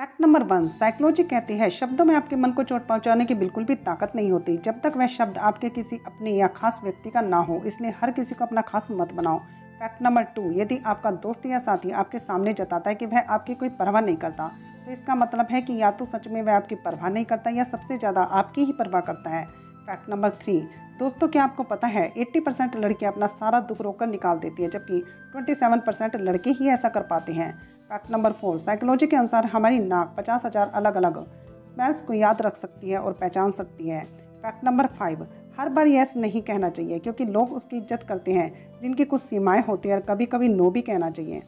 Fact number one psychology कहती है, शब्दों में आपके मन को चोट पहुँचाने की बिल्कुल भी ताकत नहीं होती। जब तक वह शब्द आपके किसी अपने या खास व्यक्ति का ना हो, इसलिए हर किसी को अपना खास मत बनाओ। फैक्ट नंबर टू यदि आपका दोस्त या साथी आपके सामने जताता है कि वह आपकी कोई परवाह नहीं करता तो इसका मतलब है कि या तो सच में वह आपकी परवाह नहीं करता या सबसे ज़्यादा आपकी ही परवाह करता है। फैक्ट नंबर थ्री दोस्तों क्या आपको पता है 80 परसेंट लड़कियाँ अपना सारा दुख रोककर निकाल देती है, जबकि 27 परसेंट लड़के ही ऐसा कर पाते हैं। फैक्ट नंबर फोर साइकोलॉजी के अनुसार हमारी नाक पचास हज़ार अलग अलग स्मेल्स को याद रख सकती है और पहचान सकती है। फैक्ट नंबर फाइव, हर बार यस नहीं कहना चाहिए, क्योंकि लोग उसकी इज़्ज़त करते हैं, जिनकी कुछ सीमाएँ होती हैं और कभी कभी नो भी कहना चाहिए।